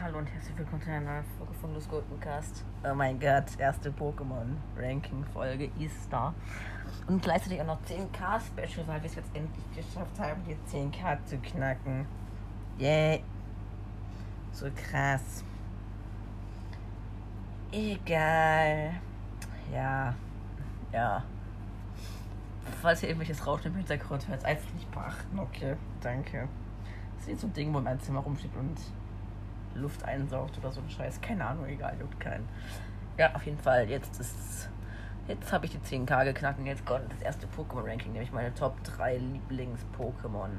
Hallo und herzlich willkommen zu einer neuen Folge von Lust Cast. Oh mein Gott, erste Pokémon-Ranking-Folge ist da. Und gleichzeitig auch noch 10k Special, weil wir es jetzt endlich geschafft haben, die 10k zu knacken. Yay! So krass. Egal. Ja. Ja. Falls ihr irgendwelches Rauschen im Hintergrund hört, einfach nicht beachten. Okay, danke. Das ist so ein Ding, wo mein Zimmer rumsteht und Luft einsaugt oder so ein Scheiß. Keine Ahnung, egal, juckt keinen. Ja, auf jeden Fall, jetzt ist. Jetzt habe ich die 10k geknackt und jetzt kommt das erste Pokémon-Ranking, nämlich meine Top 3 Lieblings-Pokémon.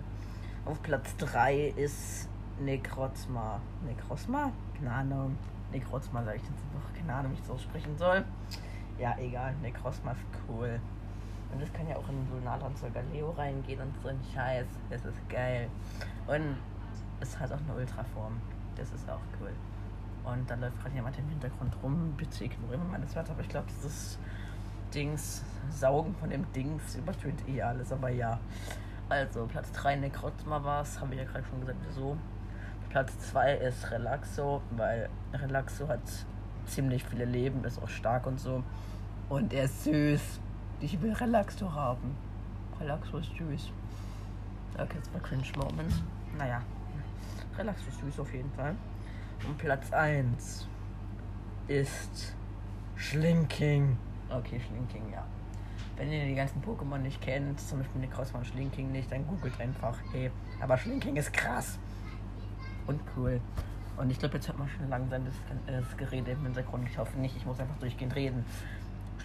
Auf Platz 3 ist Necrozma. Necrozma? Keine Ahnung. Necrozma sage ich jetzt einfach. Keine Ahnung, wie ich das aussprechen soll. Ja, egal. Necrozma ist cool. Und das kann ja auch in Lunala und zur Galeo reingehen und so ein Scheiß. Das ist geil. Und es hat auch eine Ultraform. Das ist auch cool. Und da läuft gerade jemand im Hintergrund rum. Bitte ignorieren wir meine Wörter, aber ich glaube, dieses Dings, Saugen von dem Dings übertönt eh alles, aber ja. Also, Platz 3 Necrozma war es, habe ich ja gerade schon gesagt, wieso. Platz 2 ist Relaxo, weil Relaxo hat ziemlich viele Leben, ist auch stark und so. Und er ist süß. Ich will Relaxo haben. Relaxo ist süß. Okay, das war Cringe Moment. Naja, Relaxo ist süß auf jeden Fall. Und Platz 1 ist Schlinking. Okay, Schlinking, ja. Wenn ihr die ganzen Pokémon nicht kennt, zum Beispiel Necrozma und Schlinking nicht, dann googelt einfach. Hey, aber Schlinking ist krass. Und cool. Und ich glaube, jetzt hört man schon langsam das, das Gerede im Hintergrund. Ich hoffe nicht, ich muss einfach durchgehend reden.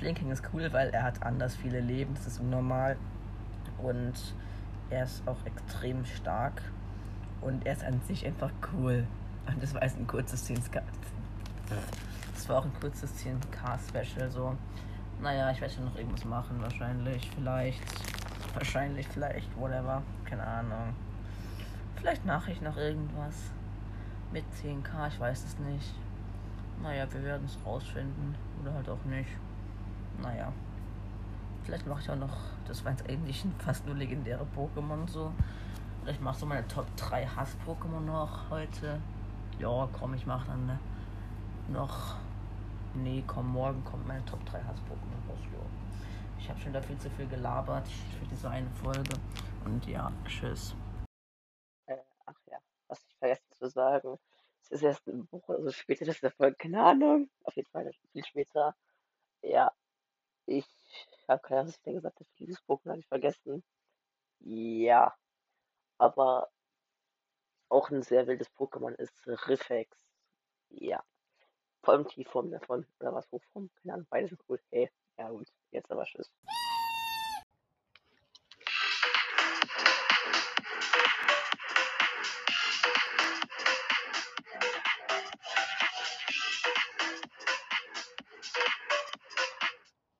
Schlinking ist cool, weil er hat anders viele Leben. Das ist unnormal. Und er ist auch extrem stark. Und er ist an sich einfach cool. Und das war jetzt ein kurzes 10k. Das war auch ein kurzes 10k-Special. So, naja, ich werde ja noch irgendwas machen. Wahrscheinlich, vielleicht. Wahrscheinlich, vielleicht, whatever. Keine Ahnung. Vielleicht mache ich noch irgendwas mit 10k, ich weiß es nicht. Naja, wir werden es rausfinden. Oder halt auch nicht. Naja. Vielleicht mache ich auch noch, das war jetzt eigentlich fast nur legendäre Pokémon so. Ich mache so meine Top 3 Hass-Pokémon noch heute. Ja, komm, ich mache dann noch. Nee, komm, morgen kommt meine Top 3 Hass-Pokémon raus. Jo. Ich habe schon da viel zu viel gelabert für diese eine Folge. Und ja, tschüss. Äh, ach ja, was ich vergessen zu sagen. Es ist erst eine Woche, also später das ist der Folge, keine Ahnung. Auf jeden Fall viel später. Ja, ich habe keine Ahnung, was ich da gesagt habe. Pokémon habe ich vergessen. Ja, aber auch ein sehr wildes Pokémon ist Riffex. Ja, vor allem Tiefform davon. Oder was, Hochform? Keine Ahnung, beide sind cool. Hey, ja gut, jetzt aber Tschüss.